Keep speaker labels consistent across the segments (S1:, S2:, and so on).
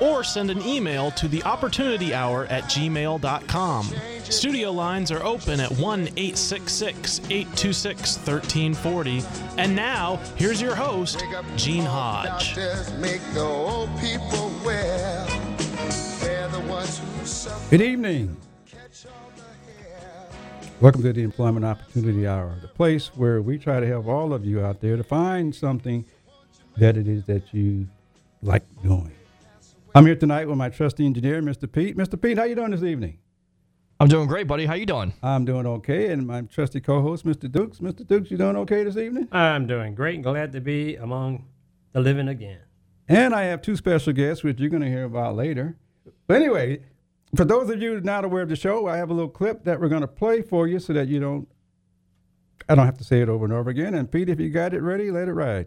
S1: or send an email to the opportunity hour at gmail.com. Studio lines are open at 1 866 826 1340. And now, here's your host, Gene Hodge.
S2: Good evening. Welcome to the Employment Opportunity Hour, the place where we try to help all of you out there to find something that it is that you like doing. I'm here tonight with my trusty engineer, Mr. Pete. Mr. Pete, how you doing this evening?
S3: I'm doing great, buddy. How you doing?
S2: I'm doing okay, and my trusty co-host, Mr. Dukes. Mr. Dukes, you doing okay this evening?
S4: I'm doing great. And glad to be among the living again.
S2: And I have two special guests, which you're going to hear about later. But anyway, for those of you not aware of the show, I have a little clip that we're going to play for you so that you don't, I don't have to say it over and over again. And Pete, if you got it ready, let it ride.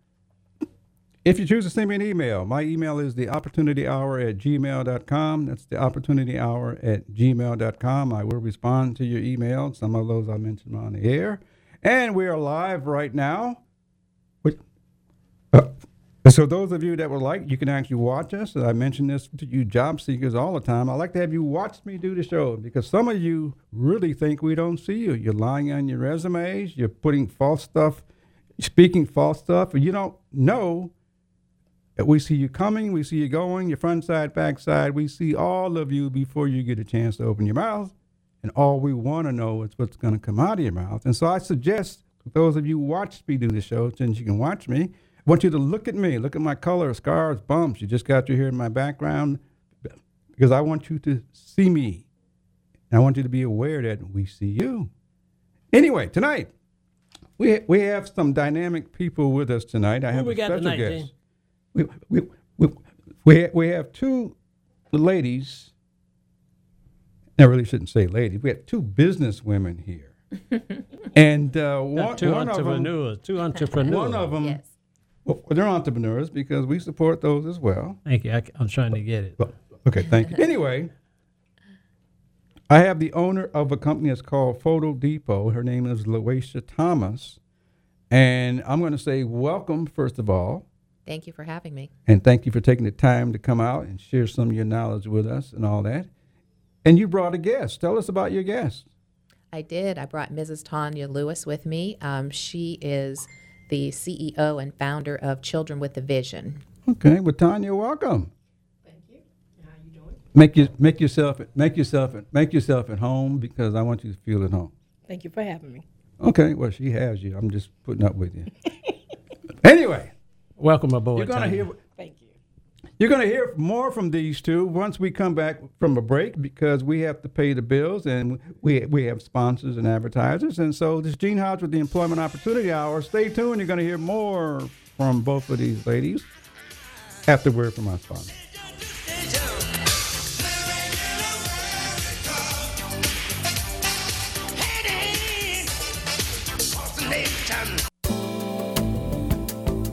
S2: If you choose to send me an email, my email is the opportunity hour at gmail.com. That's the opportunity hour at gmail.com. I will respond to your email. Some of those I mentioned on the air. And we are live right now. Uh, so those of you that would like, you can actually watch us. I mention this to you job seekers all the time. I like to have you watch me do the show because some of you really think we don't see you. You're lying on your resumes. You're putting false stuff, speaking false stuff, and you don't know we see you coming, we see you going, your front side, back side. We see all of you before you get a chance to open your mouth. And all we want to know is what's going to come out of your mouth. And so I suggest those of you who watch me do the show, since you can watch me, I want you to look at me, look at my color, scars, bumps. You just got to hear in my background because I want you to see me. And I want you to be aware that we see you. Anyway, tonight we we have some dynamic people with us tonight. I
S4: Who
S2: have a special
S4: tonight,
S2: guest.
S4: Gene?
S2: We we we we, we have two ladies. I really shouldn't say ladies. We have two business women here, and uh, one,
S4: Got two
S2: of them
S4: entrepreneurs. Two entrepreneurs.
S2: one of them,
S5: Yes.
S2: well, they're entrepreneurs because we support those as well.
S4: Thank you. I, am trying to get it.
S2: Well, okay, thank you. Anyway, I have the owner of a company that's called Photo Depot. Her name is Loatia Thomas. And I'm going to say welcome, first of all,
S5: Thank you for having me.
S2: and thank you for taking the time to come out and share some of your knowledge with us and all that. And you brought a guest. Tell us about your guest.
S5: I did. I brought Mrs. Tanya Lewis with me. Um, she is the CEO and founder of Children with a Vision.
S2: Okay, well, Tanya, welcome. Thank you. How are you doing? Make you make yourself make yourself make yourself at home because I want you to feel at home.
S6: Thank you for having me.
S2: Okay, well, she has you. I'm just putting up with you. anyway,
S4: Welcome aboard.
S2: you're gonna
S4: Tanya.
S2: hear
S6: Thank you.
S2: you're gonna hear more from these two once we come back from a break because we have to pay the bills and we we have sponsors and advertisers. And so this is Gene Hodge with the Employment Opportunity Hour. Stay tuned. You're gonna hear more from both of these ladies after word from our sponsor.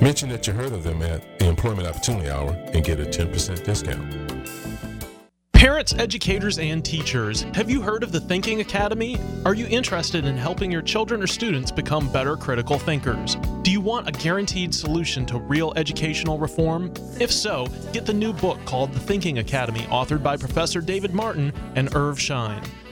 S7: Mention that you heard of them at the Employment Opportunity Hour and get a 10% discount.
S1: Parents, educators, and teachers, have you heard of the Thinking Academy? Are you interested in helping your children or students become better critical thinkers? Do you want a guaranteed solution to real educational reform? If so, get the new book called The Thinking Academy, authored by Professor David Martin and Irv Schein.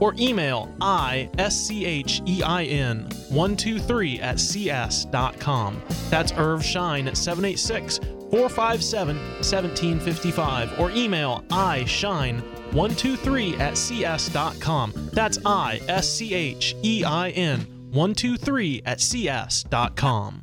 S1: or email I-S-C-H-E-I-N 123 at cs.com. That's Irv Schein at 786 457 1755 or email ischein 123 at cs.com. That's I-S-C-H-E-I-N 123 at cs.com.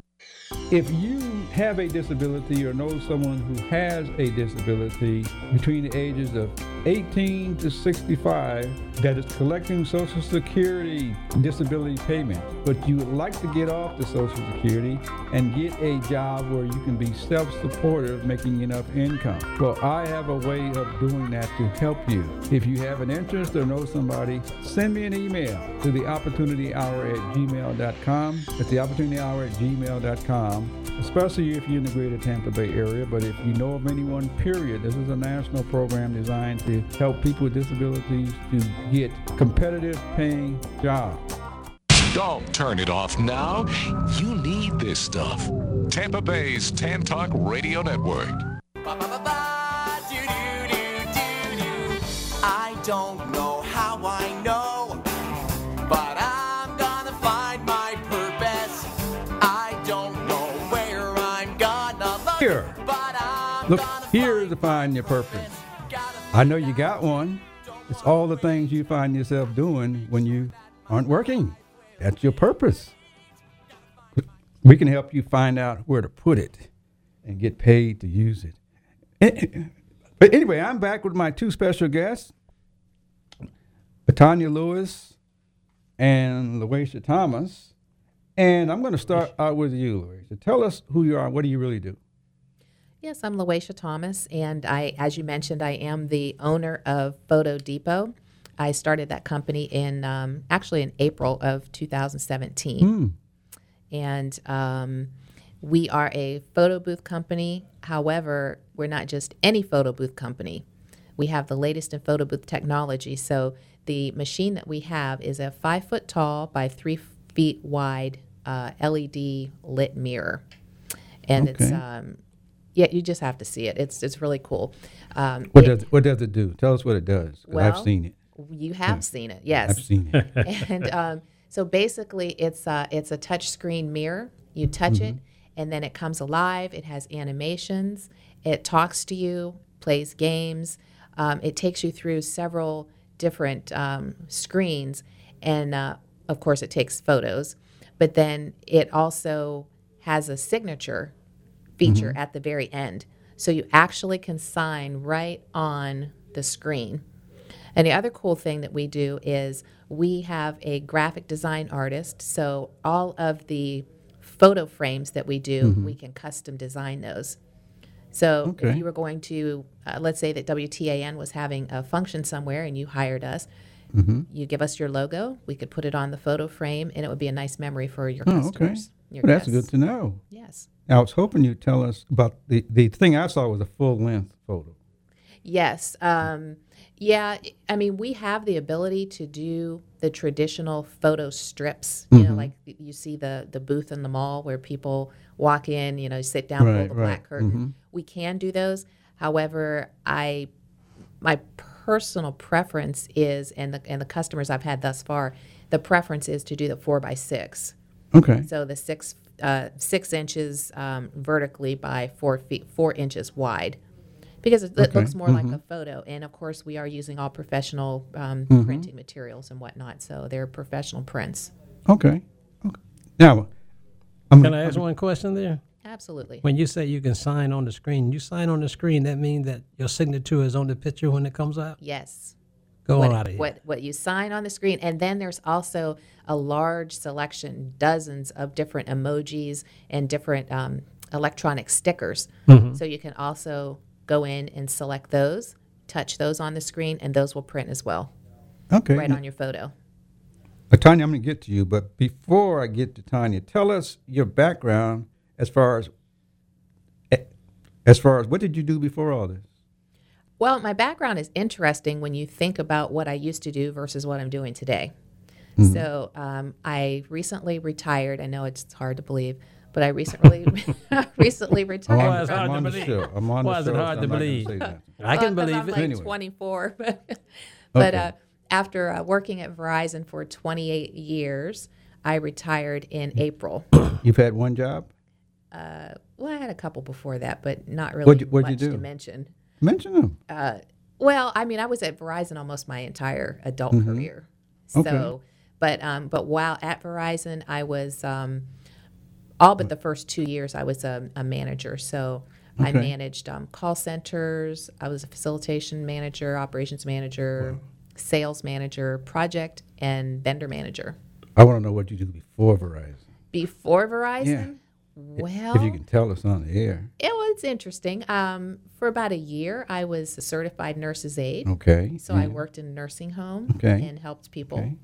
S2: If you have a disability or know someone who has a disability between the ages of 18 to 65 that is collecting Social Security disability payment, but you would like to get off the Social Security and get a job where you can be self-supportive, making enough income. Well, I have a way of doing that to help you. If you have an interest or know somebody, send me an email to the opportunity hour at gmail.com. It's the opportunity hour at gmail.com, especially if you're in the greater Tampa Bay area. But if you know of anyone, period, this is a national program designed to help people with disabilities to get competitive paying jobs.
S8: Don't turn it off now. You need this stuff. Tampa Bay's Tan Talk Radio Network.
S9: I don't know how I know, but I'm gonna find my purpose. I don't know where I'm gonna look,
S2: Here.
S9: but I'm
S2: Look,
S9: gonna
S2: here
S9: find
S2: to find your purpose. I know you got one. It's all the things you find yourself doing when you aren't working. That's your purpose. We can help you find out where to put it and get paid to use it. Eh, But anyway, I'm back with my two special guests, Tanya Lewis and Loasia Thomas. And I'm going to start out with you, Loasia. Tell us who you are. What do you really do?
S5: Yes, I'm Loasia Thomas, and I, as you mentioned, I am the owner of Photo Depot. I started that company in um, actually in April of 2017,
S2: Hmm.
S5: and um, we are a photo booth company. However, we're not just any photo booth company. We have the latest in photo booth technology. So the machine that we have is a five foot tall by three feet wide uh, LED lit mirror, and it's um, yeah, you just have to see it. It's it's really cool. Um,
S2: What
S5: it-
S2: does what does it do? Tell us what it does. 'cause I've seen it.
S5: you have seen it, yes.
S2: I've seen it.
S5: and um, so basically, it's a, it's a touch screen mirror. You touch it, and then it comes alive. It has animations. It talks to you, plays games. Um, it takes you through several different um, screens, and uh, of course, it takes photos. But then it also has a signature feature mm-hmm. at the very end. So you actually can sign right on the screen. And the other cool thing that we do is we have a graphic design artist. So all of the photo frames that we do, mm-hmm. we can custom design those. So if you were going to, uh, let's say that WTAN was having a function somewhere and you hired us, mm-hmm. you give us your logo, we could put it on the photo frame, and it would be a nice memory for your
S2: Oh, okay.
S5: customers. Your
S2: Well, that's good to know.
S5: Yes.
S2: I was hoping you'd tell us about the the thing I saw was a full length photo.
S5: Yes. Um, yeah. I mean, we have the ability to do the traditional photo strips. You know, like you see the the booth in the mall where people walk in, you know, sit down, pull
S2: Right,
S5: the
S2: right.
S5: black curtain. We can do those. However, I my personal preference is, and the and the customers I've had thus far, the preference is to do the four by six.
S2: Okay.
S5: So the six uh, six inches um, vertically by four feet four inches wide, because it, it
S2: Okay, Mm-hmm.
S5: looks more like a photo. And of course, we are using all professional um,
S2: Mm-hmm.
S5: printing materials and whatnot, so they're professional prints.
S2: Okay. Okay. Now, I'm
S4: Can
S2: gonna,
S4: I ask one question there?
S5: Absolutely.
S4: When you say you can sign on the screen, you sign on the screen, that means that your signature is on the picture when it comes out?
S5: Yes.
S4: Go
S5: what,
S4: on out of here.
S5: what what you sign on the screen, and then there's also a large selection, dozens of different emojis and different um, electronic stickers.
S4: Mm-hmm.
S5: So you can also go in and select those, touch those on the screen, and those will print as well,
S2: okay.
S5: right on your photo.
S2: Uh, Tanya, I'm going to get to you, but before I get to Tanya, tell us your background as far as eh, as far as what did you do before all this?
S5: Well, my background is interesting when you think about what I used to do versus what I'm doing today.
S2: Mm-hmm.
S5: So um, I recently retired. I know it's hard to believe, but I recently recently retired.
S4: Why
S2: on,
S4: is it
S5: from-
S4: hard
S2: I'm
S4: to
S2: on the
S4: believe?
S2: show. I'm on
S4: Why
S2: the
S4: is it
S2: show,
S4: hard
S2: so
S4: to
S2: I'm
S4: believe?
S2: say.
S4: I can
S5: Well, 'cause
S4: believe
S5: I'm
S4: it.
S5: like
S2: Anyway.
S5: 24, but, but uh, after uh, working at Verizon for 28 years, I retired in April.
S2: You've had one job?
S5: well, I had a couple before that, but not really
S2: What'd you- what'd you
S5: much
S2: do?
S5: to mention.
S2: Mention them.
S5: Uh, well, I mean, I was at Verizon almost my entire adult career. So,
S2: Mm-hmm. Okay.
S5: but um, but while at Verizon, I was um, all but the first two years I was a, a manager. So I managed um, call centers. I was a facilitation manager, operations manager, sales manager, project and vendor manager.
S2: I want to know what you did before Verizon.
S5: Before Verizon,
S2: Yeah.
S5: Well,
S2: if you can tell us on the air.
S5: it was interesting. Um, for about a year, I was a certified nurse's aide.
S2: Okay.
S5: So I worked in a nursing home
S2: Okay.
S5: and helped people.
S2: Okay.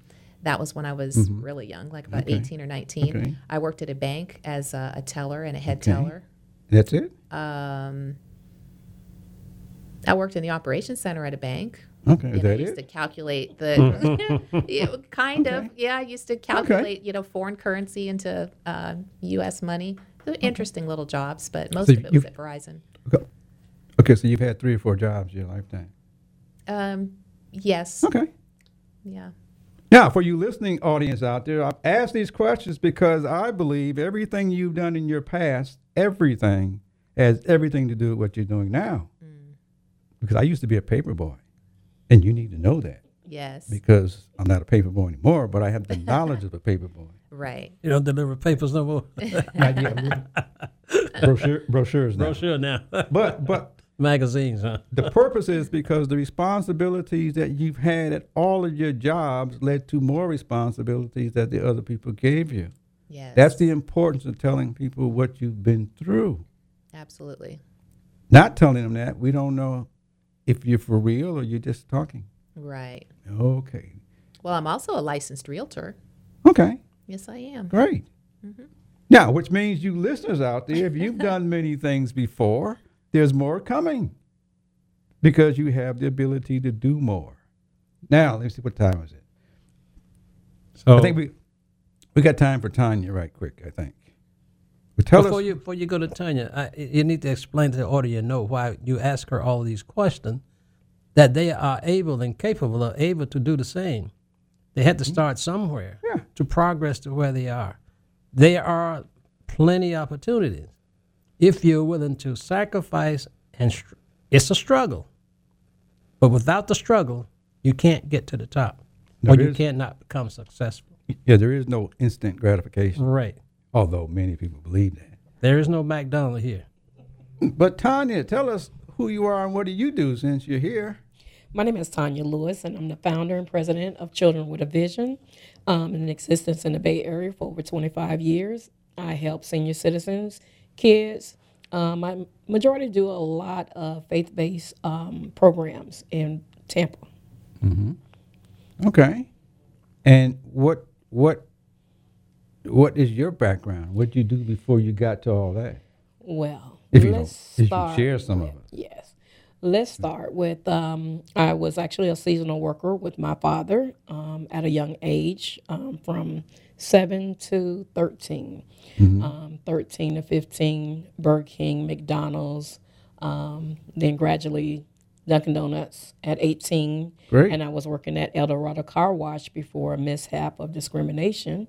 S5: That was when I was really young, like about
S2: Okay.
S5: 18 or 19.
S2: Okay.
S5: I worked at a bank as a, a teller and a head teller.
S2: That's it?
S5: Um, I worked in the operations center at a bank.
S2: Okay.
S5: You
S2: Is
S5: know, I
S2: that
S5: used
S2: it?
S5: to calculate the, Yeah, kind of, yeah. I used to calculate, you know, foreign currency into uh, U.S. money. They're Interesting little jobs, but most
S2: So
S5: of it was at Verizon.
S2: Okay. Okay, so you've had three or four jobs in your lifetime.
S5: Um, yes,
S2: Okay.
S5: yeah.
S2: Now, for you listening audience out there, I've asked these questions because I believe everything you've done in your past, everything, has everything to do with what you're doing now. Because I used to be a paper boy, and you need to know that
S5: Yes,
S2: because I'm not a paper boy anymore, but I have the knowledge of a paper boy.
S5: right.
S4: You don't deliver papers no more.
S2: Not yet. Brochure, brochures now.
S4: Brochure now.
S2: But but
S4: Magazines, huh?
S2: the purpose is because the responsibilities that you've had at all of your jobs led to more responsibilities that the other people gave you.
S5: Yes,
S2: That's the importance of telling people what you've been through.
S5: absolutely.
S2: Not telling them that, we don't know if you're for real or you're just talking.
S5: Right.
S2: Okay.
S5: Well, I'm also a licensed realtor.
S2: Okay.
S5: Yes, I am.
S2: Great. Mm-hmm. Now, which means you listeners out there, if you've done many things before, there's more coming because you have the ability to do more. Now, let's see what time is it.
S4: So
S2: I think we we got time for Tanya right quick. I think. But tell
S4: before
S2: us.
S4: you before you go to Tanya, I, you need to explain to the audience know why you ask her all these questions. That they are able and capable of able to do the same. They had to mm-hmm. start somewhere
S2: Yeah.
S4: to progress to where they are. There are plenty of opportunities if you're willing to sacrifice and str- it's a struggle. But without the struggle, you can't get to the top, or you
S2: is-
S4: can't not become successful.
S2: yeah, there is no instant gratification,
S4: Right.
S2: Although many people believe that.
S4: There is no McDonald here.
S2: But Tanya, tell us who you are and what do you do since you're here?
S6: My name is Tanya Lewis, and I'm the founder and president of Children with a Vision, um, in existence in the Bay Area for over 25 years. I help senior citizens, kids. Um, I majority do a lot of faith-based um, programs in Tampa.
S2: Okay. And what what what is your background? What did you do before you got to all that?
S6: Well,
S2: If you don't-
S6: let's
S2: if you
S6: start
S2: share some of it.
S6: Yes. Let's start with um, I was actually a seasonal worker with my father um, at a young age, um, from seven to 13.
S2: Mm-hmm.
S6: Um, 13 to 15, Burger King, McDonald's, um, then gradually Dunkin' Donuts at 18.
S2: Great.
S6: And I was working at El Dorado Car Wash before a mishap of discrimination.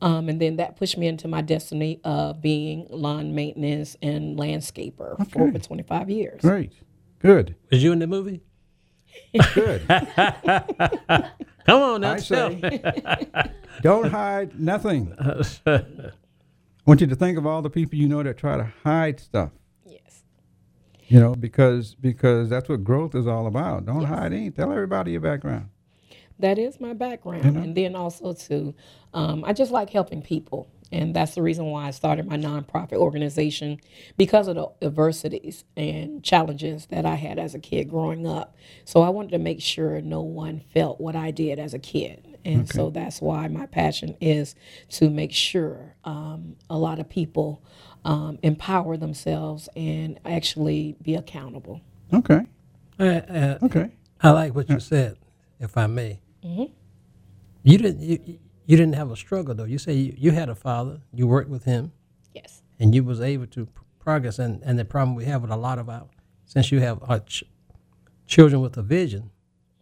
S6: Um, and then that pushed me into my destiny of being lawn maintenance and landscaper for over 25 years.
S2: Great. Good.
S4: Was you in the movie?
S2: Good.
S4: Come on now,
S2: I say, don't hide nothing. I want you to think of all the people you know that try to hide stuff.
S6: Yes.
S2: You know, because because that's what growth is all about. Don't hide anything. Tell everybody your background.
S6: That is my background. And then also, too, um, I just like helping people. And that's the reason why I started my nonprofit organization because of the adversities and challenges that I had as a kid growing up. So I wanted to make sure no one felt what I did as a kid. And so that's why my passion is to make sure um, a lot of people um, empower themselves and actually be accountable.
S2: Okay.
S4: Uh, uh,
S2: Okay.
S4: I like what you said, if I may. Mm-hmm. You didn't. You, you didn't have a struggle though. You say you, you had a father. You worked with him,
S6: Yes.
S4: and you was able to progress. And, and the problem we have with a lot of our, since you have our ch- children with a vision,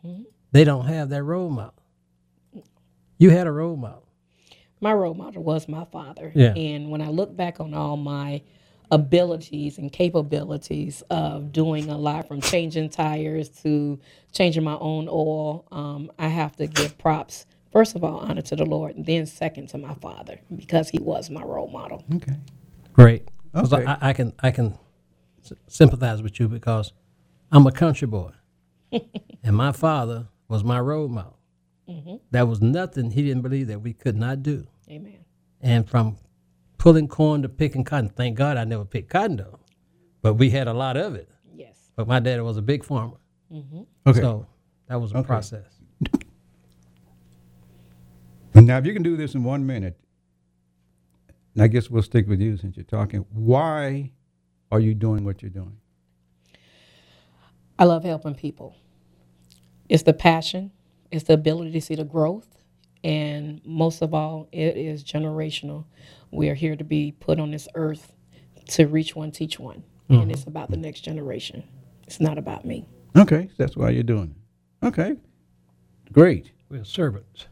S4: mm-hmm. they don't have that role model. You had a role model.
S6: my role model was my father.
S4: Yeah.
S6: And when I look back on all my abilities and capabilities of doing a lot from changing tires to changing my own oil, um, I have to give props, first of all, honor to the Lord, and then second to my father because he was my role model.
S2: Okay.
S4: Great. 'Cause
S2: Okay.
S4: I, I can I can s- sympathize with you because I'm a country boy, and my father was my role model. There was nothing he didn't believe that we could not do.
S6: Amen.
S4: And from pulling corn to picking cotton, thank God I never picked cotton though, but we had a lot of it.
S6: Yes.
S4: But my dad was a big farmer, mm-hmm.
S2: Okay.
S4: so that was a process.
S2: Now, if you can do this in one minute, and I guess we'll stick with you since you're talking. Why are you doing what you're doing?
S6: I love helping people. It's the passion, it's the ability to see the growth, and most of all, it is generational. We are here to be put on this earth to reach one, teach one, and mm-hmm. it's about the next generation. It's not about me.
S2: Okay, that's why you're doing it. Okay, great.
S4: We're servants.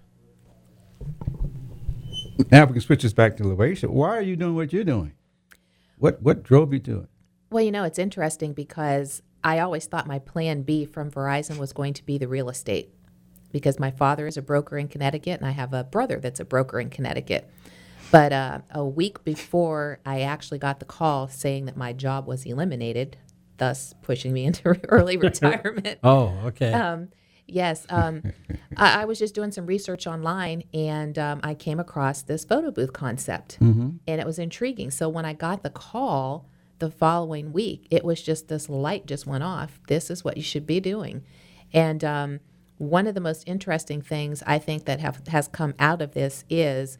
S2: Now we can switch this back to Loasia. Why are you doing what you're doing? What what drove you to it?
S5: Well, you know, it's interesting because I always thought my plan B from Verizon was going to be the real estate because my father is a broker in Connecticut and I have a brother that's a broker in Connecticut. But uh, a week before I actually got the call saying that my job was eliminated, thus pushing me into early retirement.
S4: Oh, okay.
S5: Um, yes. Um, I, I was just doing some research online and um, I came across this photo booth concept and it was intriguing. So when I got the call the following week, it was just this light just went off. This is what you should be doing. And um, one of the most interesting things I think that have, has come out of this is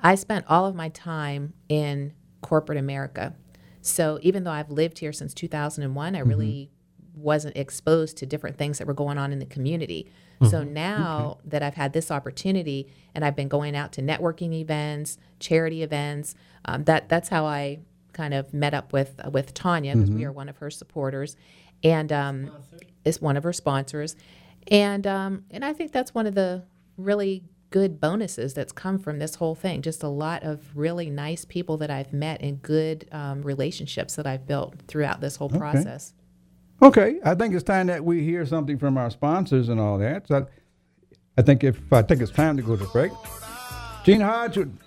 S5: I spent all of my time in corporate America. So even though I've lived here since 2001, I really wasn't exposed to different things that were going on in the community. So now that I've had this opportunity and I've been going out to networking events, charity events, um, that that's how I kind of met up with with Tanya because we are one of her supporters, and um, is one of her sponsors, and um, and I think that's one of the really good bonuses that's come from this whole thing. Just a lot of really nice people that I've met and good um, relationships that I've built throughout this whole process.
S2: Okay, I think it's time that we hear something from our sponsors and all that. So I think if I think it's time to go to break. Gene Hodge, would-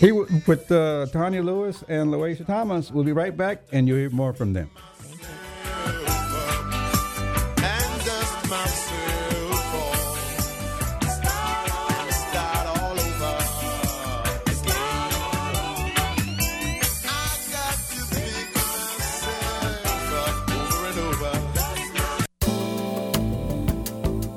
S2: he with uh, Tanya Lewis and Loisha Thomas. We'll be right back, and you'll hear more from them.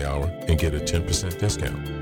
S7: Hour and get a 10% discount.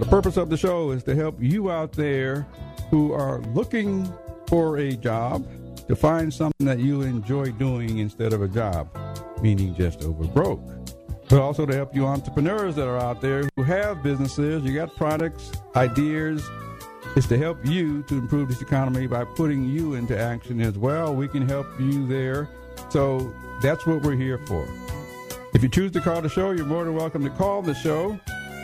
S2: The purpose of the show is to help you out there who are looking for a job to find something that you enjoy doing instead of a job, meaning just over broke. But also to help you entrepreneurs that are out there who have businesses, you got products, ideas. It's to help you to improve this economy by putting you into action as well. We can help you there. So that's what we're here for. If you choose to call the show, you're more than welcome to call the show.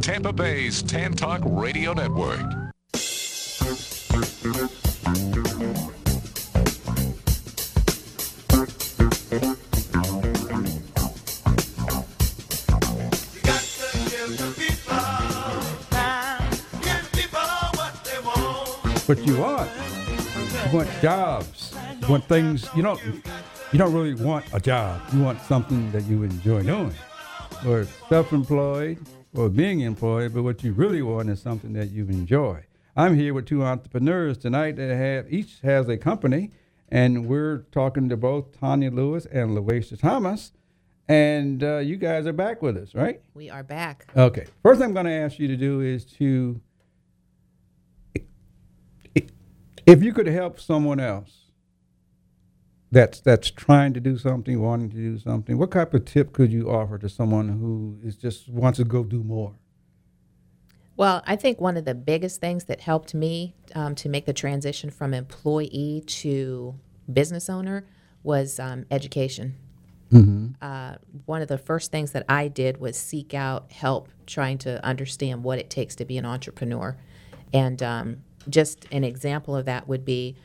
S8: Tampa Bay's Tan Talk Radio Network.
S9: What
S2: you want? You want jobs. You want things you don't you don't really want a job. You want something that you enjoy doing. Or self-employed or being employed, but what you really want is something that you enjoy. I'm here with two entrepreneurs tonight that have each has a company, and we're talking to both Tanya Lewis and Loisha Thomas. And uh, you guys are back with us, right?
S5: We are back.
S2: Okay. First thing I'm going to ask you to do is to, if you could help someone else that's that's trying to do something, wanting to do something, what type of tip could you offer to someone who is just wants to go do more?
S5: Well, I think one of the biggest things that helped me um, to make the transition from employee to business owner was um, education. Uh, one of the first things that I did was seek out help trying to understand what it takes to be an entrepreneur. And um, just an example of that would be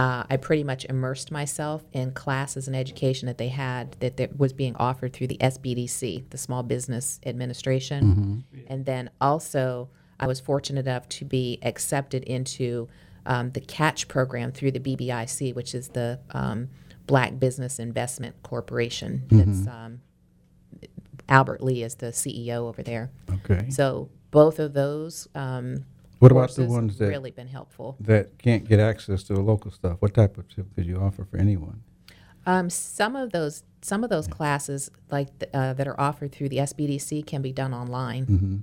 S5: uh, I pretty much immersed myself in classes and education that they had that, that was being offered through the SBDC, the Small Business Administration. And then also, I was fortunate enough to be accepted into um, the Catch program through the BBIC, which is the um, Black Business Investment Corporation. That's um, Albert Lee is the CEO over there.
S2: Okay.
S5: So both of those um,
S2: What about the
S5: courses
S2: ones that
S5: really been helpful.
S2: that can't get access to the local stuff? What type of tip could you offer for anyone?
S5: Um, some of those some of those classes like th- uh, that are offered through the SBDC can be done online.
S2: Mm-hmm.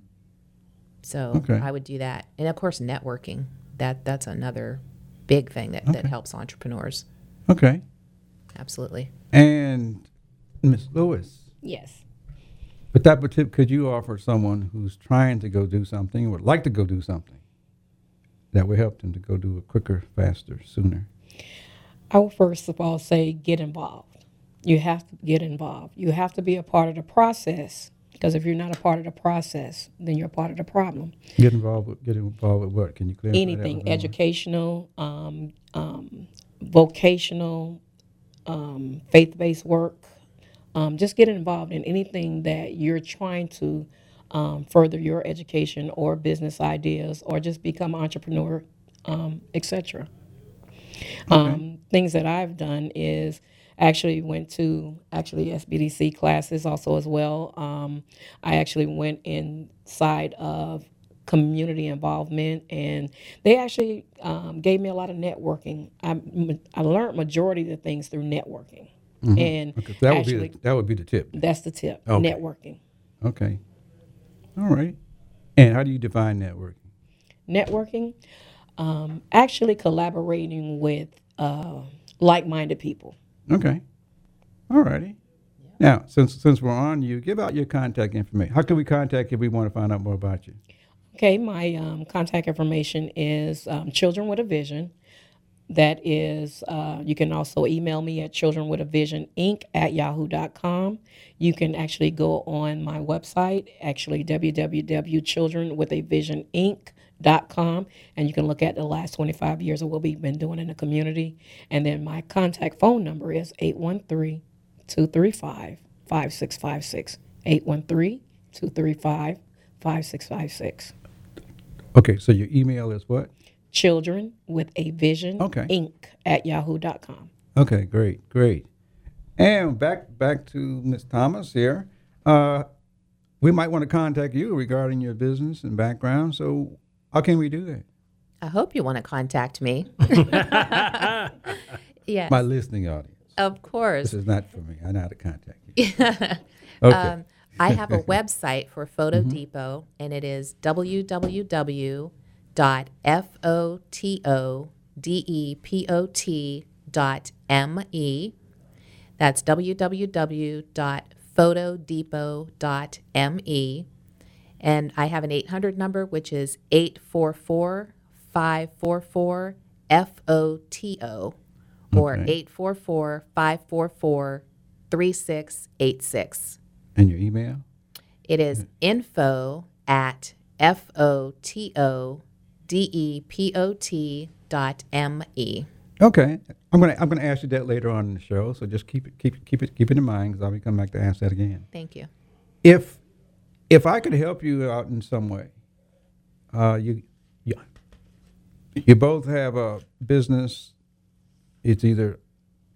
S5: So
S2: Okay.
S5: I would do that, and of course networking. That that's another big thing that, that helps entrepreneurs.
S2: Okay.
S5: Absolutely.
S2: And Miss Lewis,
S6: Yes.
S2: what type of tip could you offer someone who's trying to go do something or would like to go do something that would help them to go do it quicker, faster, sooner?
S6: I will first of all say get involved. You have to get involved. You have to be a part of the process because if you're not a part of the process, then you're a part of the problem.
S2: Get involved with get involved with what? Can you clarify
S6: Anything educational, um, um, vocational, um, faith based work. Um, just get involved in anything that you're trying to um, further your education or business ideas or just become an entrepreneur, um, etc. Um, things that I've done is actually went to actually SBDC classes also as well. Um, I actually went inside of community involvement and they actually um, gave me a lot of networking. I, I learned majority of the things through networking. And
S2: Okay, that would be the, that would be the tip.
S6: that's the tip,
S2: Okay.
S6: networking.
S2: Okay. All right. And how do you define networking?
S6: networking, um, actually collaborating with uh, like-minded people.
S2: Okay. All righty. Now, since since we're on you, give out your contact information. How can we contact you if we want to find out more about you?
S6: Okay, my um, contact information is um, Children with a Vision. That is, uh, you can also email me at Children with a Vision Inc. at yahoo.com. You can actually go on my website, actually www.childrenwithavisioninc.com, and you can look at the last 25 years of what we've been doing in the community. And then my contact phone number is 813 235 5656. 813 235 5656.
S2: Okay, so your email is what?
S6: Children with a Vision
S2: Okay.
S6: Inc. at yahoo.com.
S2: Okay, great, great. And back back to Miss Thomas here. Uh, we might want to contact you regarding your business and background. So, how can we do that?
S5: I hope you want to contact me. yes,
S2: My listening audience.
S5: of course.
S2: This is not for me. I know how to contact you. Okay.
S5: Um, I have a website for Photo Depot, and it is www.fotodepot.me. That's www.fotodepot.me. And I have an 800 number, which is 844 544 FOTO or
S2: Okay.
S5: 844 544 3686.
S2: And your email?
S5: It is info at F O T O D E P O T dot M E.
S2: Okay, I'm gonna I'm gonna ask you that later on in the show. So just keep it keep it keep it keep it in mind because I'll be coming back to ask that again.
S5: Thank you.
S2: If if I could help you out in some way, uh, you you you both have a business. It's either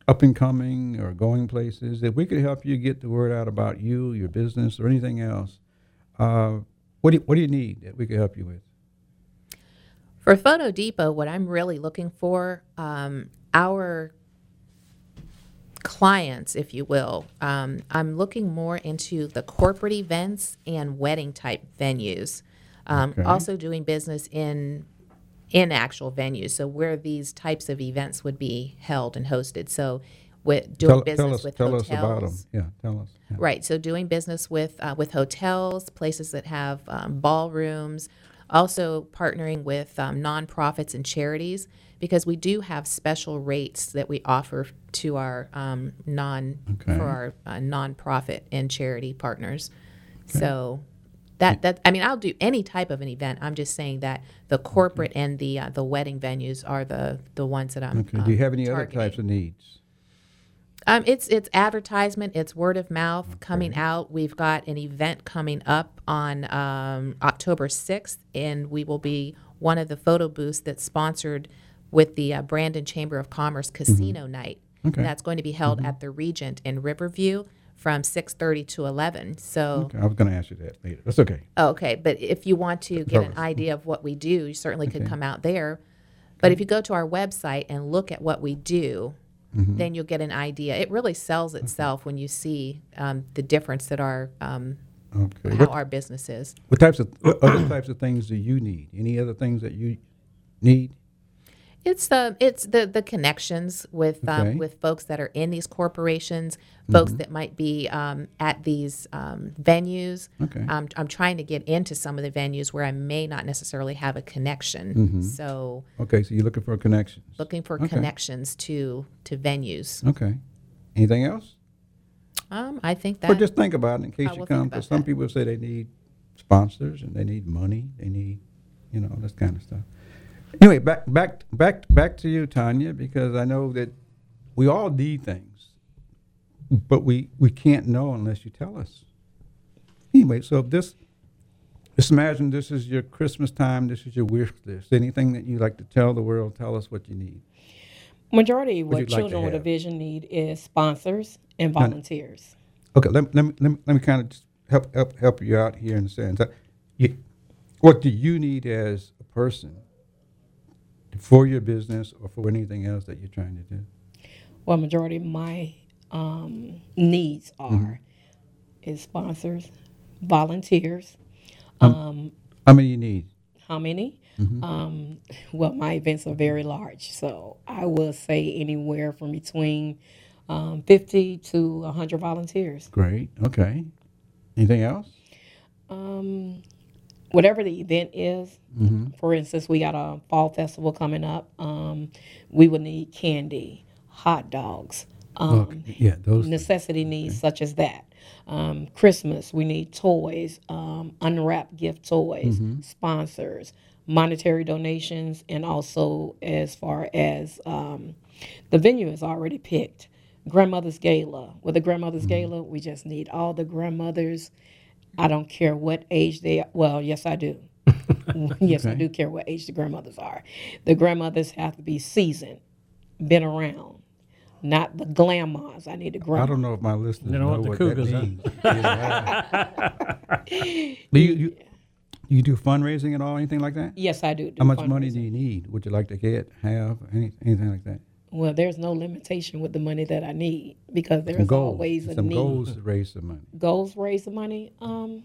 S2: up and coming or going places. If we could help you get the word out about you, your business, or anything else, uh, what do you, what do you need that we could help you with?
S5: For Photo Depot, what I'm really looking for, um, our clients, if you will, um, I'm looking more into the corporate events and wedding type venues. Um,
S2: Okay.
S5: Also doing business in in actual venues, so where these types of events would be held and hosted. So, with doing
S2: tell,
S5: business
S2: tell us
S5: with
S2: tell
S5: hotels.
S2: us about them. Yeah, tell us. Yeah.
S5: Right. So doing business with uh, with hotels, places that have um, ballrooms, also partnering with um, nonprofits and charities because we do have special rates that we offer to our um, non
S2: Okay.
S5: for our uh, nonprofit and charity partners. So That that I mean, I'll do any type of an event. I'm just saying that the corporate and the uh, the wedding venues are the the ones that I'm.
S2: Okay.
S5: um,
S2: Do you have any other types of needs?
S5: Um, it's it's advertisement, it's word of mouth coming out. We've got an event coming up on um, October sixth, and we will be one of the photo booths that's sponsored with the uh, Brandon Chamber of Commerce Casino Night.
S2: Mm-hmm. Okay.
S5: And that's going to be held at the Regent in Riverview from six thirty to eleven. So.
S2: Okay, I was going to ask you that later. That's okay.
S5: Okay, but if you want to get an idea of what we do, you certainly could come out there. But if you go to our website and look at what we do,
S2: Mm-hmm.
S5: then you'll get an idea. It really sells itself when you see um, the difference that our um,
S2: Okay.
S5: how
S2: What,
S5: our business is.
S2: what types of what other types of things do you need? Any other things that you need?
S5: It's the it's the the connections with um,
S2: Okay. Mm-hmm.
S5: with folks that are in these corporations, folks that might be um, at these um, venues.
S2: Okay.
S5: I'm I'm trying to get into some of the venues where I may not necessarily have a connection.
S2: Mm-hmm.
S5: So
S2: Okay, so you're looking for connections.
S5: looking for
S2: Okay.
S5: connections to to venues.
S2: Okay. Anything else?
S5: Um, I think that
S2: Well, just think about it in case
S5: I
S2: you come. Because some
S5: that.
S2: people say they need sponsors and they need money. They need, you know, this kind of stuff. Anyway, back back back back to you, Tanya, because I know that we all need things, but we we can't know unless you tell us. Anyway, so if this, just imagine this is your Christmas time. This is your wish list. Anything that you like to tell the world, tell us what you need.
S6: Majority of
S2: Would
S6: what
S2: you like
S6: children with a vision need is sponsors and volunteers.
S2: Okay, let, let me let me let me kind of just help help help you out here in a sense. You, what do you need as a person for your business or for anything else that you're trying to do?
S6: Well, majority of my um, needs are
S2: Mm-hmm.
S6: is sponsors, volunteers. Um,
S2: How many you need?
S6: how many?
S2: Mm-hmm.
S6: Um, well, my events are very large, so I will say anywhere from between um, 50 to 100 volunteers.
S2: Great. Okay. Anything else?
S6: Um, whatever the event is,
S2: Mm-hmm.
S6: for instance, we got a fall festival coming up. Um, we would need candy, hot dogs, um,
S2: okay. Yeah, those.
S6: necessity needs such as that. Um, Christmas, we need toys, um, unwrapped gift toys,
S2: Mm-hmm.
S6: sponsors, monetary donations, and also as far as um, the venue is already picked. Grandmother's Gala. With the Grandmother's
S2: Mm-hmm.
S6: Gala, we just need all the grandmothers. I don't care what age they are. Well, yes, I do. yes, I do care what age the grandmothers are. The grandmothers have to be seasoned, been around, not the grandmas. I need the
S2: I don't know if my listeners
S4: You
S2: know,
S4: know what the
S2: what,
S4: Cougars
S2: that
S4: are.
S2: means. Yeah. do you, you you do fundraising at all? Anything like that?
S6: Yes, I do. do
S2: How much money do you need? Would you like to get, have, any, anything like that?
S6: Well, there's no limitation with the money that I need because there's
S2: goals.
S6: always a
S2: Some
S6: need.
S2: goals raise some money.
S6: Goals raise the money. Um,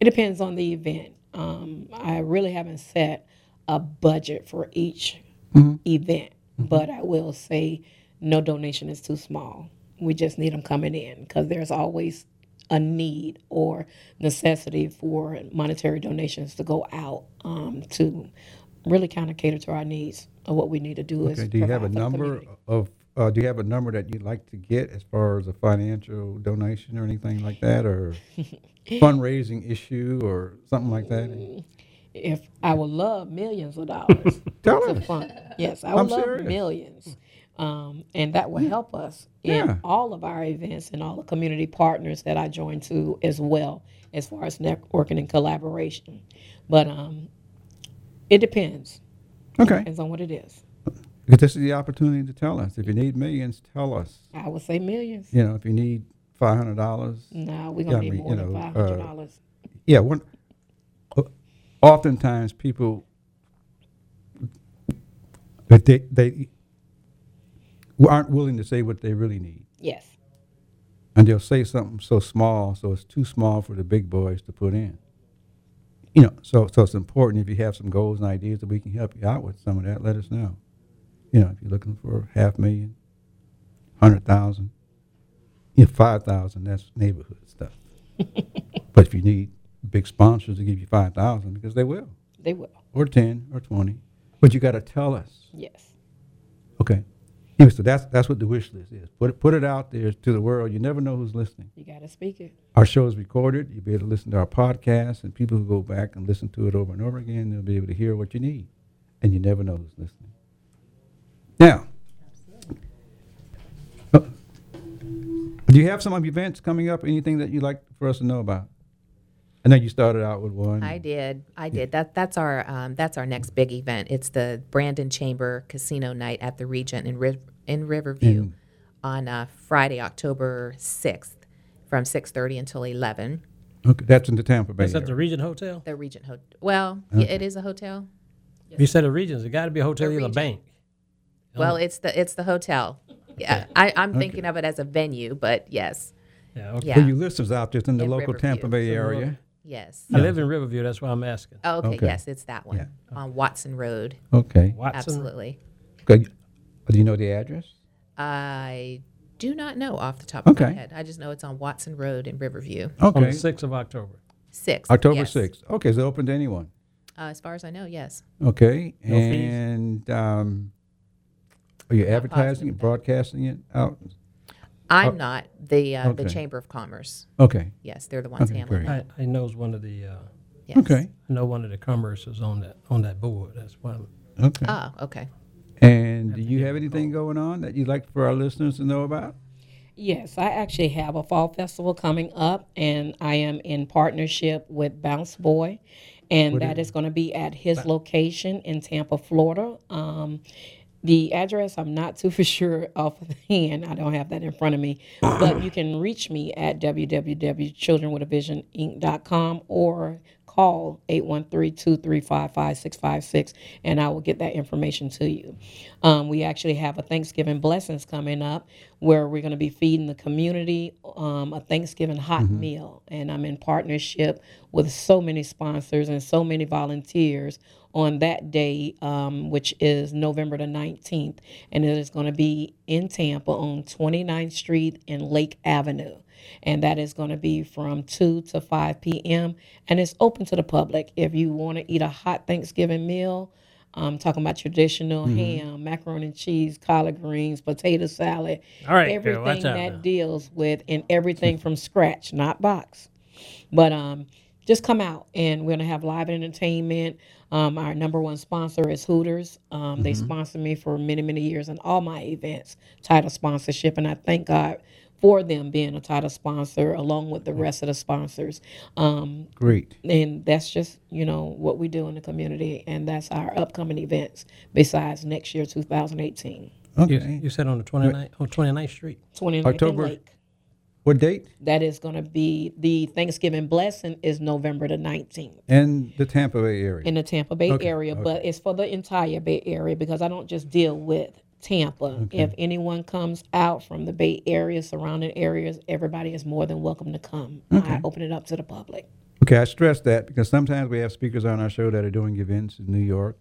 S6: it depends on the event. Um, I really haven't set a budget for each
S2: Mm-hmm.
S6: event, but I will say no donation is too small. We just need them coming in because there's always a need or necessity for monetary donations to go out um, to really kind of cater to our needs of what we need to do. is
S2: Okay, do you have a
S6: provide for the
S2: number
S6: community.
S2: of, uh, do you have a number that you'd like to get as far as a financial donation or anything like that, or fundraising issue or something like that?
S6: if I would love millions of dollars
S2: Tell
S6: to
S2: us.
S6: fund. Yes, I would
S2: I'm
S6: love
S2: serious.
S6: millions. Um, and that will help us in
S2: Yeah.
S6: all of our events and all the community partners that I join to as well, as far as networking and collaboration. But um, it depends.
S2: Okay,
S6: Depends on what it is.
S2: But this is the opportunity to tell us. If you need millions, tell us.
S6: I would say millions.
S2: You know, if you need five hundred dollars,
S6: No, we're gonna need
S2: mean,
S6: more
S2: you
S6: than
S2: know,
S6: five hundred
S2: uh,
S6: dollars.
S2: yeah. One, uh, oftentimes people, but they they aren't willing to say what they really need.
S6: yes.
S2: and they'll say something so small, so it's too small for the big boys to put in. You know, so so it's important if you have some goals and ideas that we can help you out with some of that. Let us know. You know, if you're looking for half million, hundred thousand, you know, five thousand, that's neighborhood stuff. but if you need big sponsors to give you five thousand, because they will,
S6: They will.
S2: or ten, or twenty, but you got to tell us.
S6: Yes.
S2: Okay. Anyway, so that's that's what the wish list is. Put it put it out there to the world. You never know who's listening.
S6: You got to speak it.
S2: Our show is recorded. You'll be able to listen to our podcast, and people who go back and listen to it over and over again, they'll be able to hear what you need. And you never know who's listening. Now, uh, do you have some events coming up? Anything that you'd like for us to know about? I know you started out with one.
S5: I did. I did. That that's our um, that's our next big event. It's the Brandon Chamber Casino Night at the Regent in Riv- in Riverview
S2: And-
S5: on uh, Friday, October sixth, from six thirty until eleven.
S2: Okay, that's in the Tampa Bay.
S4: Is that the
S2: area.
S4: Regent Hotel?
S5: The Regent Hotel. Well, yeah, it is a hotel.
S4: You said the Regents. It got to be a hotel
S5: The
S4: or a bank.
S5: Well, it's the it's the hotel. Yeah, I, I'm thinking of it as a venue, but yes,
S4: Yeah. Okay.
S5: yeah,
S2: For you listeners out there, in the
S5: In
S2: local
S5: Riverview.
S2: Tampa Bay area.
S5: Yes.
S4: I live in Riverview. That's why I'm asking.
S5: Oh, okay,
S2: Okay.
S5: yes, it's that one
S2: Yeah.
S5: on Watson Road.
S2: Okay.
S4: Watson.
S5: Absolutely.
S2: Okay. Do you know the address?
S5: I do not know off the top of my
S2: Okay.
S5: head. I just know it's on Watson Road in Riverview.
S4: On
S2: Okay.
S4: the sixth of October.
S5: Six.
S2: October
S5: yes.
S2: 6th. Okay, is it open to anyone?
S5: Uh, as far as I know, yes.
S2: Okay.
S4: No fees?
S2: and um, are you advertising and broadcasting it out?
S5: I'm not the uh, the
S2: Oh. okay.
S5: Chamber of Commerce.
S2: Okay.
S5: Yes, they're the ones
S2: Okay,
S5: handling
S2: great.
S5: it.
S4: I, I knows one of the. Uh,
S5: Yes.
S2: Okay.
S4: I know one of the commerces on that on that board. That's why. I'm,
S2: Okay.
S5: Oh, okay.
S2: and do you have anything going on that you'd like for our listeners to know about?
S6: Yes, I actually have a fall festival coming up, and I am in partnership with Bounce Boy, and that is going to be at his location in Tampa, Florida. Um, the address I'm not too for sure off of the hand. I don't have that in front of me, but you can reach me at www.childrenwithavisioninc.com or call 813-235-5656 and I will get that information to you. Um, we actually have a Thanksgiving blessings coming up where we're going to be feeding the community um, a Thanksgiving hot meal and I'm in partnership with so many sponsors and so many volunteers on that day, um, which is November the 19th. And it is going to be in Tampa on 29th Street and Lake Avenue. And that is going to be from 2 to 5 p.m. And it's open to the public. If you want to eat a hot Thanksgiving meal, I'm talking about traditional ham, macaroni and cheese, collard greens, potato salad,
S4: All right,
S6: everything
S4: out
S6: that
S4: now.
S6: deals with, and everything from scratch, not box. But um, just come out and we're gonna have live entertainment. Um, our number one sponsor is Hooters. Um, They sponsor me for many, many years in all my events, title sponsorship, and I thank God for them being a title sponsor along with the rest of the sponsors. Um,
S2: Great.
S6: and that's just you know what we do in the community, and that's our upcoming events. Besides next year, 2018,
S4: you,
S2: Okay.
S4: you said on the 29th, on 29th Street.
S6: 29th
S2: October-
S6: Lake.
S2: What date?
S6: That is going to be the Thanksgiving blessing is November the 19th.
S2: In the Tampa Bay area.
S6: in the Tampa Bay
S2: Okay,
S6: area, but it's for the entire Bay Area because I don't just deal with Tampa. If anyone comes out from the Bay Area, surrounding areas, everybody is more than welcome to come. I open it up to the public.
S2: Okay, I stress that because sometimes we have speakers on our show that are doing events in New York,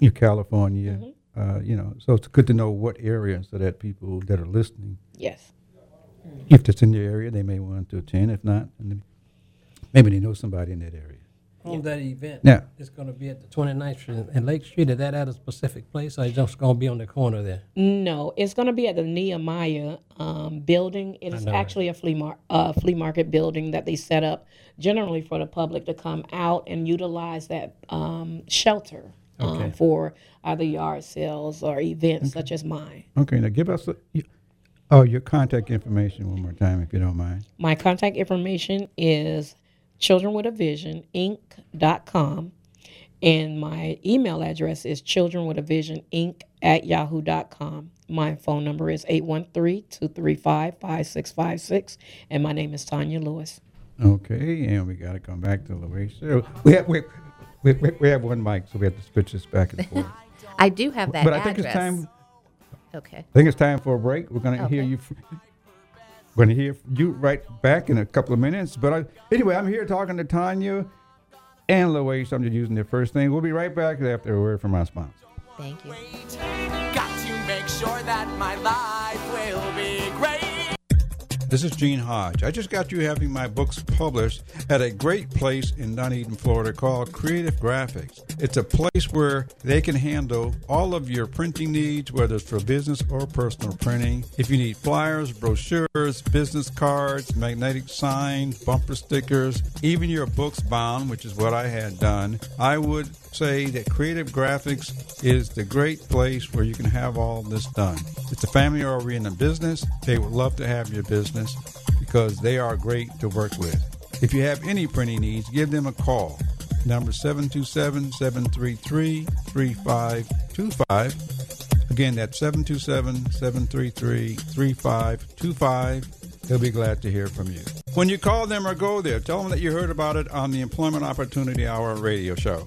S2: in California. Uh, you know, so it's good to know what area so that people that are listening,
S6: Yes.
S2: if it's in your area, they may want to attend. If not, maybe they know somebody in that area.
S4: On that event.
S2: Yeah.
S4: It's going to be at the 29th Street and Lake Street. Is that at a specific place or is it just going to be on the corner there?
S6: No, it's going to be at the Nehemiah um, building. It is
S4: know that.
S6: actually a flea, mar- uh, flea market building that they set up generally for the public to come out and utilize that um, shelter um,
S4: Okay.
S6: for either yard sales or events such as mine.
S2: Okay, now give us a, oh your contact information one more time, if you don't mind.
S6: My contact information is childrenwithavisioninc.com and my email address is childrenwithavisioninc at yahoo.com. My phone number is 813-235-5656 and my name is Tanya Lewis.
S2: Okay, and we got to come back to Louisa. We have we, we, we we have one mic, so we have to switch this back and forth.
S5: I do have that
S2: but I think it's time.
S5: Okay.
S2: I think it's time for a break. We're going to hear you. f- We're going to hear you right back in a couple of minutes. But I, anyway, I'm here talking to Tanya and Louise. I'm just using their first thing. We'll be right back after a word from our sponsor.
S5: Thank you.
S2: This is Gene Hodge. I just got you having my books published at a great place in Dunedin, Florida called Creative Graphics. It's a place where they can handle all of your printing needs, whether it's for business or personal printing. If you need flyers, brochures, business cards, magnetic signs, bumper stickers, even your books bound, which is what I had done, I would say that Creative Graphics is the great place where you can have all this done. It's a family are in oriented business. They would love to have your business because they are great to work with. If you have any printing needs, give them a call. Number 727 733 3525. Again, that's 727 733 3525. They'll be glad to hear from you. When you call them or go there, tell them that you heard about it on the Employment Opportunity Hour radio show.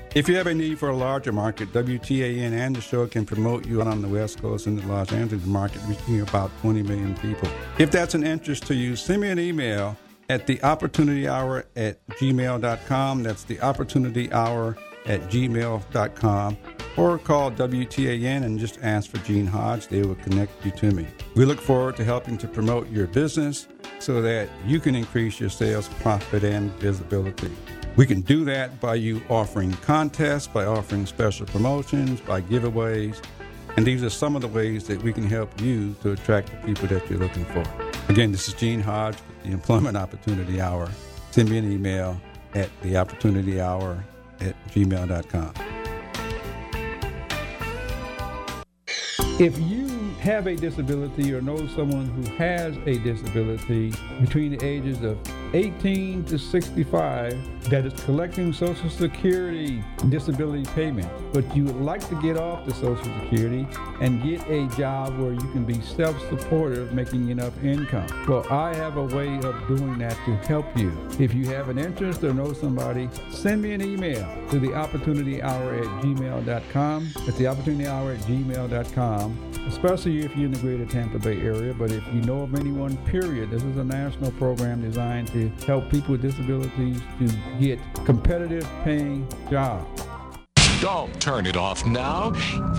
S2: If you have a need for a larger market, WTAN and the show can promote you on the West Coast and the Los Angeles market, reaching about 20 million people. If that's an interest to you, send me an email at the opportunity hour at gmail.com. That's the opportunity hour at gmail.com. Or call WTAN and just ask for Gene Hodge. They will connect you to me. We look forward to helping to promote your business so that you can increase your sales, profit, and visibility. We can do that by you offering contests, by offering special promotions, by giveaways. And these are some of the ways that we can help you to attract the people that you're looking for. Again, this is Gene Hodge with the Employment Opportunity Hour. Send me an email at the opportunity hour at gmail.com. If you have a disability or know someone who has a disability between the ages of 18 to 65 that is collecting Social Security disability payment, but you would like to get off the Social Security and get a job where you can be self supportive, making enough income. Well, I have a way of doing that to help you. If you have an interest or know somebody, send me an email to the opportunity hour at gmail.com. It's the opportunity hour at gmail.com, especially if you're in the greater Tampa Bay area. But if you know of anyone, period, this is a national program designed to help people with disabilities to get competitive paying jobs.
S8: Don't turn it off now.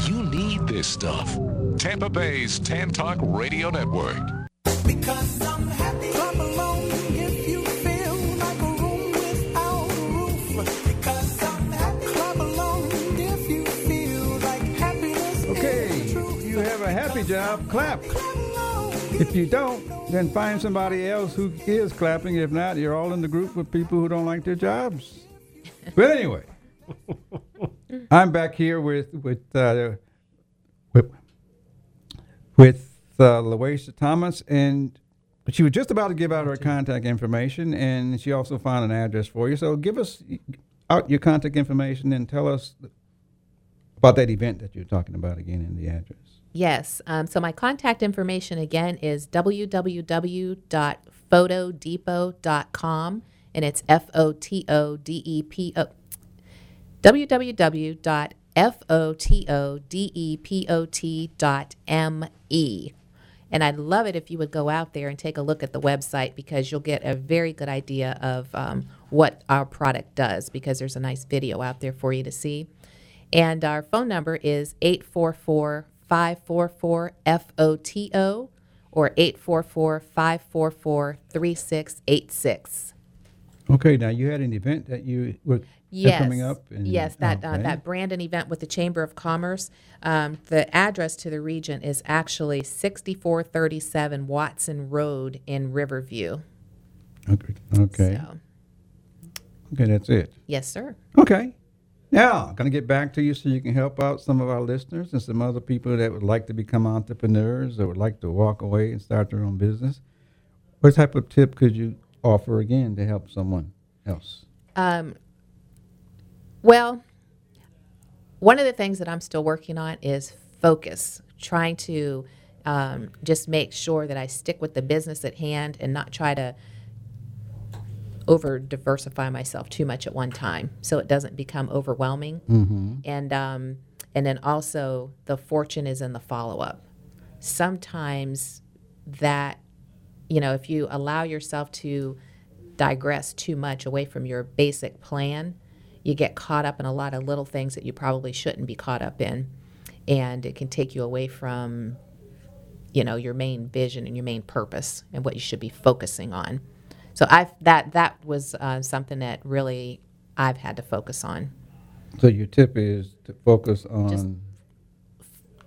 S8: You need this stuff. Tampa Bay's Tan Talk Radio Network.
S9: Because I'm happy. Clap along if you feel like a room without a roof. Because I'm happy. Clap along if you feel like happiness
S2: Okay,
S9: the truth.
S2: if you have a happy job, clap.
S9: Clap along.
S2: If you don't, then find somebody else who is clapping. If not, you're all in the group with people who don't like their jobs. But anyway, I'm back here with with uh, with, with uh, Loisha Thomas, and she was just about to give out her contact information, and she also found an address for you. So give us out your contact information and tell us about that event that you're talking about again in the address.
S5: Yes. Um, so my contact information again is www.fotodepot.com and it's F O T O D E P O www.fotodepot.me. And I'd love it if you would go out there and take a look at the website because you'll get a very good idea of um, what our product does because there's a nice video out there for you to see. And our phone number is 844 544 FOTO or 844 544 3686.
S2: Okay, now you had an event that you were
S5: Yes.
S2: coming up. And,
S5: yes, that uh,
S2: okay.
S5: that Brandon event with the Chamber of Commerce. Um, the address to the Regent is actually 6437 Watson Road in Riverview.
S2: Okay, okay,
S5: So,
S2: okay, that's it.
S5: yes, sir.
S2: Okay, now I'm gonna get back to you so you can help out some of our listeners and some other people that would like to become entrepreneurs or would like to walk away and start their own business. What type of tip could you offer again to help someone else?
S5: Um, well, one of the things that I'm still working on is focus, trying to um, just make sure that I stick with the business at hand and not try to over diversify myself too much at one time, so it doesn't become overwhelming. And um, and then also the fortune is in the follow up. Sometimes that you know if you allow yourself to digress too much away from your basic plan, you get caught up in a lot of little things that you probably shouldn't be caught up in, and it can take you away from you know your main vision and your main purpose and what you should be focusing on. So I that that was uh, something that really I've had to focus on.
S2: So your tip is to focus on.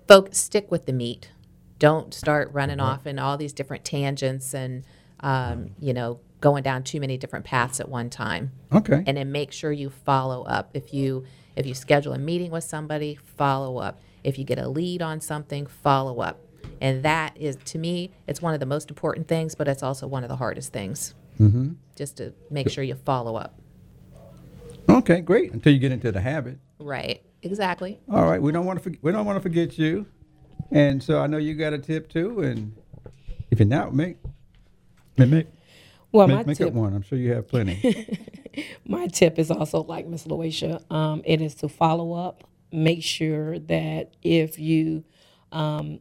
S5: Focus, stick with the meat. Don't start running off in all these different tangents and um, you know going down too many different paths at one time.
S2: okay.
S5: and then make sure you follow up. If you if you schedule a meeting with somebody, follow up. If you get a lead on something, follow up. And that is to me, it's one of the most important things, but it's also one of the hardest things. Mm-hmm. Just to make sure you follow up.
S2: Okay, great. Until you get into the habit.
S5: Right. Exactly.
S2: All right, we don't want to we don't want to forget you, and so I know you got a tip too. And if you're not, make make make,
S6: Well,
S2: make,
S6: my
S2: make
S6: tip
S2: up one. I'm sure you have plenty.
S6: my tip is also like Miss Loisha. Um, it is to follow up. Make sure that if you um,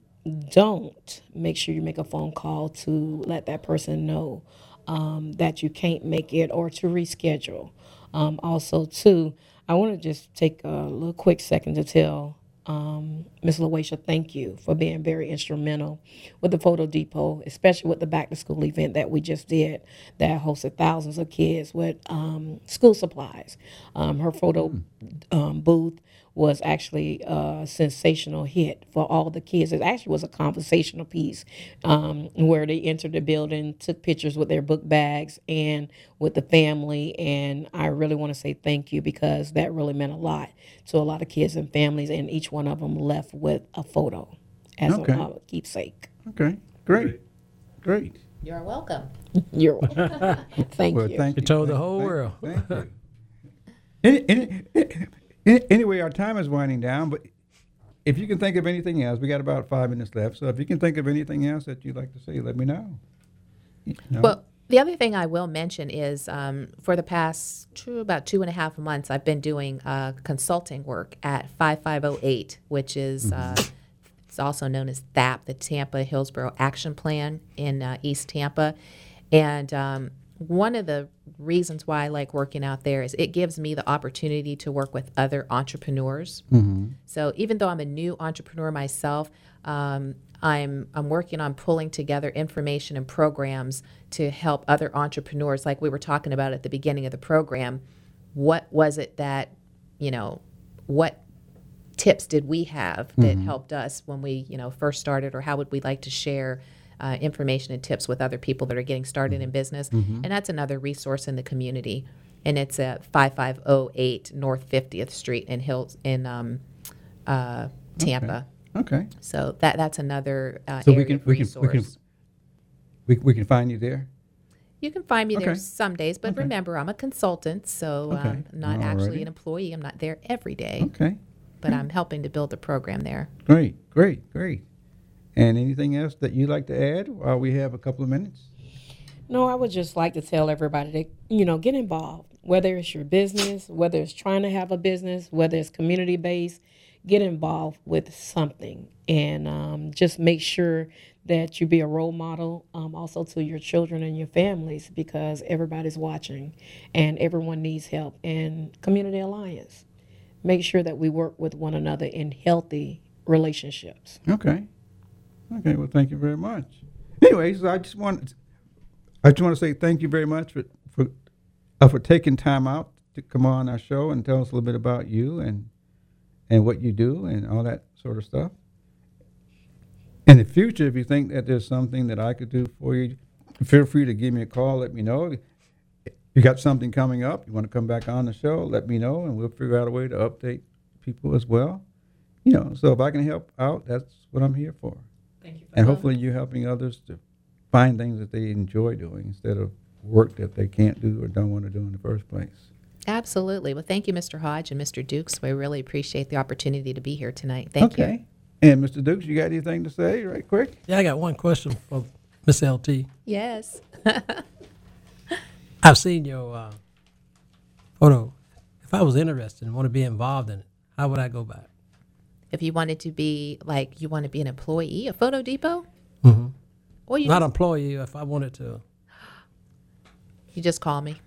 S6: don't, make sure you make a phone call to let that person know um, that you can't make it or to reschedule. Um, also, too, I want to just take a little quick second to tell um, Ms. Loisha, thank you for being very instrumental with the Photo Depot, especially with the back to school event that we just did that hosted thousands of kids with um, school supplies. Um, her photo um, booth was actually a sensational hit for all the kids. It actually was a conversational piece um, where they entered the building, took pictures with their book bags and with the family. And I really want to say thank you because that really meant a lot to a lot of kids and families. And each one of them left with a photo as
S2: Okay.
S6: a, a keepsake.
S2: okay, great, great.
S5: You're welcome.
S6: You're welcome. thank
S2: Well,
S6: you.
S2: thank
S4: You
S2: you.
S4: told the whole
S2: thank-
S4: world.
S2: Thank you. anyway, our time is winding down, but if you can think of anything else, we got about five minutes left. So if you can think of anything else that you'd like to say, let me know. Know?
S5: Well, the other thing I will mention is um, for the past two, about two and a half months, I've been doing uh, consulting work at 5508, which is uh, it's also known as THAP, the Tampa Hillsborough Action Plan in uh, East Tampa. And um, one of the reasons why I like working out there is it gives me the opportunity to work with other entrepreneurs. So even though I'm a new entrepreneur myself, um, I'm I'm working on pulling together information and programs to help other entrepreneurs. Like we were talking about at the beginning of the program, what was it that you know, what tips did we have that helped us when we you know first started, or how would we like to share? Uh, information and tips with other people that are getting started in business, and that's another resource in the community. And it's at 5508 North 50th Street in Hills in um, uh, Tampa.
S2: okay.
S5: So that that's another uh,
S2: So we can we can we can we, we can find you there.
S5: You can find me there some days, but remember, I'm a consultant, so
S2: Okay.
S5: um, I'm not actually an employee. I'm not there every day,
S2: Okay.
S5: but I'm helping to build a program there.
S2: Great, great, great. And anything else that you'd like to add while we have a couple of minutes?
S6: No, I would just like to tell everybody to, you know, get involved. Whether it's your business, whether it's trying to have a business, whether it's community based, get involved with something. And um, just make sure that you be a role model um, also to your children and your families because everybody's watching and everyone needs help. And Community Alliance, make sure that we work with one another in healthy relationships.
S2: Okay. Okay. Well, thank you very much. Anyways, I just want I just want to say thank you very much for for uh, for taking time out to come on our show and tell us a little bit about you and and what you do and all that sort of stuff. In the future, if you think that there's something that I could do for you, feel free to give me a call. Let me know. If you got something coming up, you want to come back on the show, let me know, and we'll figure out a way to update people as well. You know, so if I can help out, that's what I'm here for.
S6: Thank you.
S2: And hopefully you're helping others to find things that they enjoy doing instead of work that they can't do or don't want to do in the first place.
S5: Absolutely. Well, thank you, Mr. Hodge and Mr. Dukes. We really appreciate the opportunity to be here tonight. Thank you.
S2: okay. And Mr. Dukes, you got anything to say right quick?
S4: Yeah, I got one question for Miss LT.
S5: Yes.
S4: I've seen your uh, photo. If I was interested and want to be involved in it, how would I go about it?
S5: If you wanted to be like you want to be an employee of Photo Depot,
S4: Mm-hmm.
S5: or you
S4: Not
S5: just,
S4: employee. If I wanted to
S5: you just call me.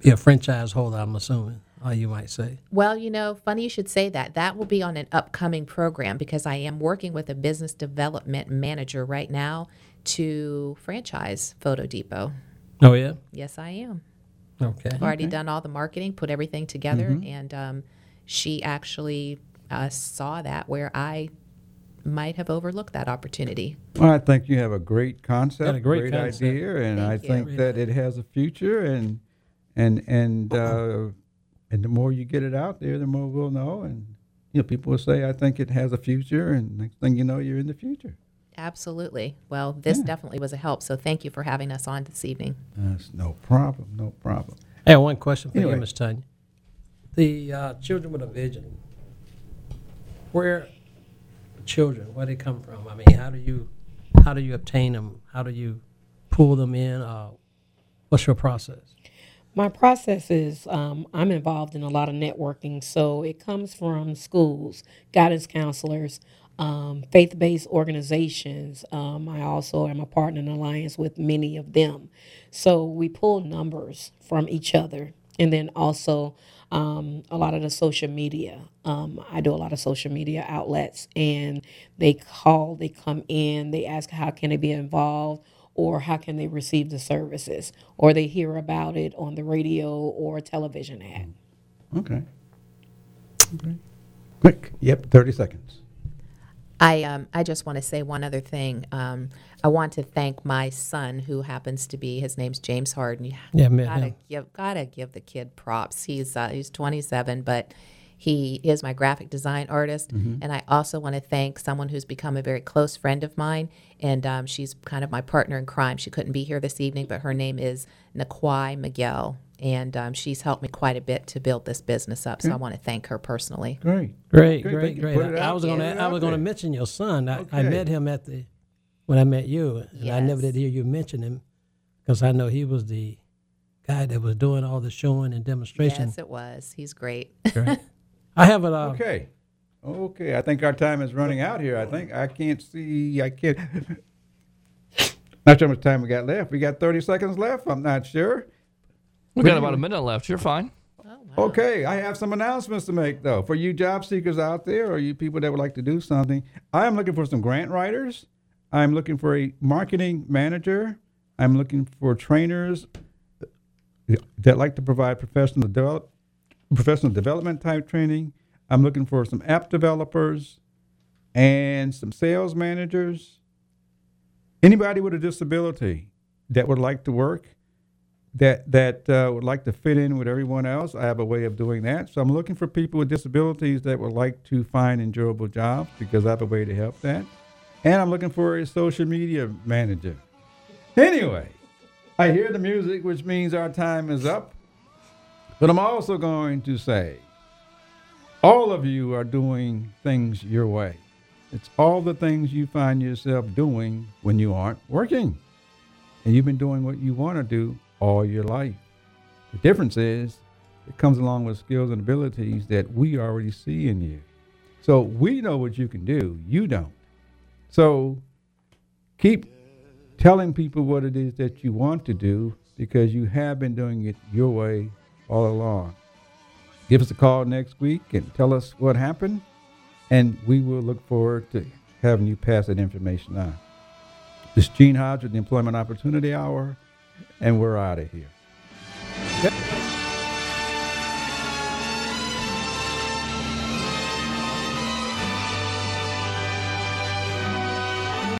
S4: be a franchise holder, I'm assuming, or you might say.
S5: Well, you know, funny you should say that. That will be on an upcoming program because I am working with a business development manager right now to franchise Photo Depot.
S4: Oh yeah.
S5: Yes, I am.
S4: Okay.
S5: I've already done all the marketing, put everything together, and um, she actually uh, saw that where I might have overlooked that opportunity.
S2: Well, I think you have a great concept,
S4: Got a great concept.
S2: idea, and I
S5: you.
S2: think that it has a future. And and and uh, and the more you get it out there, the more we'll know. And you know, people will say, "I think it has a future," and next thing you know, you're in the future.
S5: Absolutely. Well, this
S2: Yeah.
S5: definitely was a help. So thank you for having us on this evening.
S2: That's no problem. No problem.
S4: I have one question for
S2: Anyway.
S4: you, Miss Tanya. The uh, children with a vision, where children, where they come from? I mean, how do you how do you obtain them? How do you pull them in? Uh, what's your process?
S6: My process is um, I'm involved in a lot of networking, so it comes from schools, guidance counselors, um, faith based organizations. Um, I also am a partner in alliance with many of them. So we pull numbers from each other and then also um, a lot of the social media. Um, I do a lot of social media outlets, and they call, they come in, they ask how can they be involved, or how can they receive the services, or they hear about it on the radio or television ad.
S2: Okay. Okay. Quick. Yep. Thirty seconds.
S5: I um, I just want to say one other thing. Um, I want to thank my son, who happens to be his name's James Harden.
S4: Yeah, I met
S5: gotta
S4: him.
S5: give gotta give the kid props. He's uh, he's 27, but he is my graphic design artist. And I also want to thank someone who's become a very close friend of mine, and um, she's kind of my partner in crime. She couldn't be here this evening, but her name is Naquai Miguel, and um, she's helped me quite a bit to build this business up. So I want to thank her personally.
S2: Great.
S4: Great,
S2: Good,
S4: great, great. I, I was gonna I was gonna mention your son. I, I met him at the when I met you, and I never did hear you mention him because I know he was the guy that was doing all the showing and demonstration.
S5: Yes, it was. He's great.
S4: Great. I have it. Uh,
S2: Okay. Okay. I think our time is running out here. I think I can't see. I can't. Not sure how much time we got left. We got 30 seconds left. I'm not sure.
S3: We've got about a minute left. You're fine.
S2: Oh, okay, I have some announcements to make though. For you job seekers out there or you people that would like to do something, I am looking for some grant writers. I'm looking for a marketing manager. I'm looking for trainers that like to provide professional develop professional development type training. I'm looking for some app developers and some sales managers. Anybody with a disability that would like to work that that uh, would like to fit in with everyone else. I have a way of doing that. So I'm looking for people with disabilities that would like to find enjoyable jobs because I have a way to help that. And I'm looking for a social media manager. Anyway, I hear the music, which means our time is up. But I'm also going to say, all of you are doing things your way. It's all the things you find yourself doing when you aren't working and you've been doing what you want to do all your life. The difference is it comes along with skills and abilities that we already see in you. So we know what you can do, you don't. So keep telling people what it is that you want to do because you have been doing it your way all along. Give us a call next week and tell us what happened, and we will look forward to having you pass that information on. This is Gene Hodge with the Employment Opportunity Hour, and we're out of here.